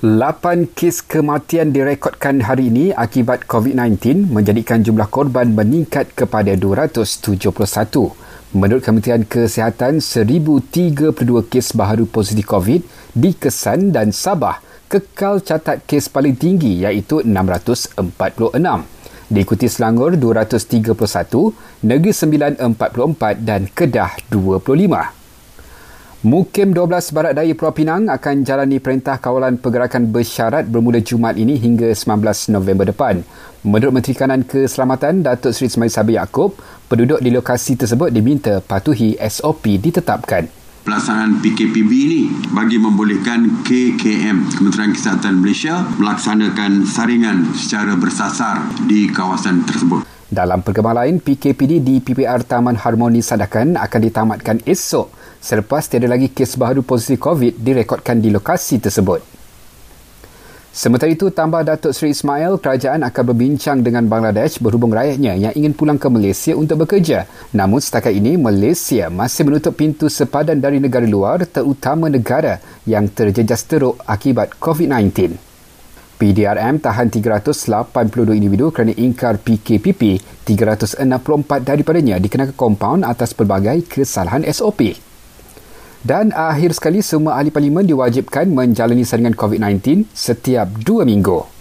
Lapan kes kematian direkodkan hari ini akibat COVID-19 menjadikan jumlah korban meningkat kepada 271. Menurut Kementerian Kesihatan, 1032 kes baharu positif COVID di Kesan dan Sabah kekal catat kes paling tinggi iaitu 646. Diikuti Selangor 231, Negeri Sembilan 44 dan Kedah 25. Mukim 12 Barat Daya Pulau Pinang akan jalani perintah kawalan pergerakan bersyarat bermula Jumaat ini hingga 19 November depan. Menurut Menteri Kanan Keselamatan Datuk Seri Ismail Sabri Yaakob, penduduk di lokasi tersebut diminta patuhi SOP ditetapkan. Pelaksanaan PKPB ini bagi membolehkan KKM Kementerian Kesihatan Malaysia melaksanakan saringan secara bersasar di kawasan tersebut. Dalam perkembangan lain, PKPD di PPR Taman Harmoni Sadakan akan ditamatkan esok selepas tiada lagi kes baru positif COVID direkodkan di lokasi tersebut. Sementara itu, tambah Datuk Seri Ismail, kerajaan akan berbincang dengan Bangladesh berhubung rakyatnya yang ingin pulang ke Malaysia untuk bekerja. Namun setakat ini, Malaysia masih menutup pintu sepadan dari negara luar terutama negara yang terjejas teruk akibat COVID-19. PDRM tahan 382 individu kerana ingkar PKPP, 364 daripadanya dikenakan kompaun atas pelbagai kesalahan SOP. Dan akhir sekali, semua ahli parlimen diwajibkan menjalani saringan COVID-19 setiap dua minggu.